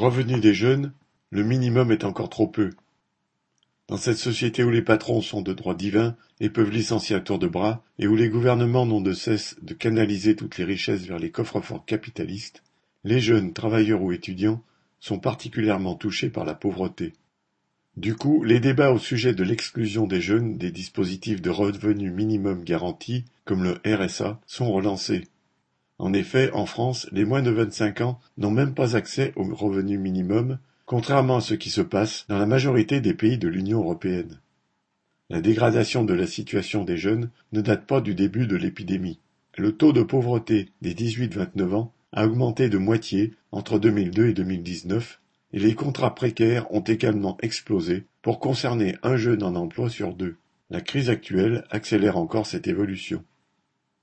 Revenu des jeunes, le minimum est encore trop peu. Dans cette société où les patrons sont de droit divin et peuvent licencier à tour de bras, et où les gouvernements n'ont de cesse de canaliser toutes les richesses vers les coffres-forts capitalistes, les jeunes, travailleurs ou étudiants, sont particulièrement touchés par la pauvreté. Du coup, les débats au sujet de l'exclusion des jeunes des dispositifs de revenu minimum garanti, comme le RSA, sont relancés. En effet, en France, les moins de 25 ans n'ont même pas accès au revenu minimum, contrairement à ce qui se passe dans la majorité des pays de l'Union européenne. La dégradation de la situation des jeunes ne date pas du début de l'épidémie. Le taux de pauvreté des 18-29 ans a augmenté de moitié entre 2002 et 2019 et les contrats précaires ont également explosé pour concerner un jeune en emploi sur deux. La crise actuelle accélère encore cette évolution.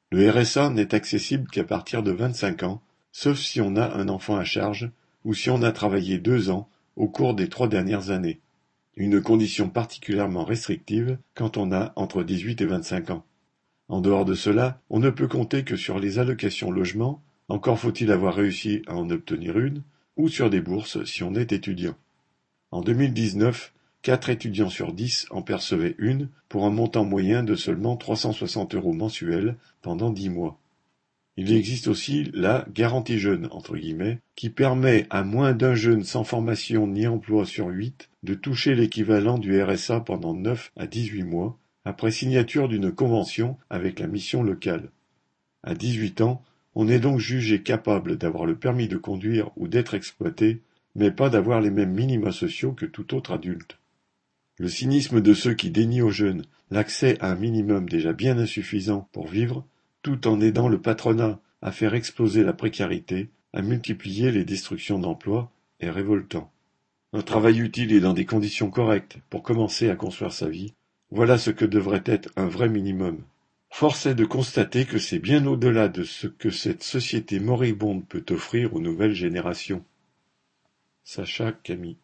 Le RSA n'est accessible qu'à partir de 25 ans, sauf si on a un enfant à charge ou si on a travaillé deux ans au cours des trois dernières années, une condition particulièrement restrictive quand on a entre 18 et 25 ans. En dehors de cela, on ne peut compter que sur les allocations logement, encore faut-il avoir réussi à en obtenir une, ou sur des bourses si on est étudiant. En 2019, Quatre étudiants sur dix en percevaient une, pour un montant moyen de seulement 360 euros mensuels pendant dix mois. Il existe aussi la garantie jeune, qui permet à moins d'un jeune sans formation ni emploi sur huit de toucher l'équivalent du RSA pendant neuf à dix-huit mois, après signature d'une convention avec la mission locale. À dix-huit ans, on est donc jugé capable d'avoir le permis de conduire ou d'être exploité, mais pas d'avoir les mêmes minima sociaux que tout autre adulte. Le cynisme de ceux qui dénient aux jeunes l'accès à un minimum déjà bien insuffisant pour vivre, tout en aidant le patronat à faire exploser la précarité, à multiplier les destructions d'emplois, est révoltant. Un travail utile et dans des conditions correctes pour commencer à construire sa vie, voilà ce que devrait être un vrai minimum. Force est de constater que c'est bien au-delà de ce que cette société moribonde peut offrir aux nouvelles générations. Sacha Camille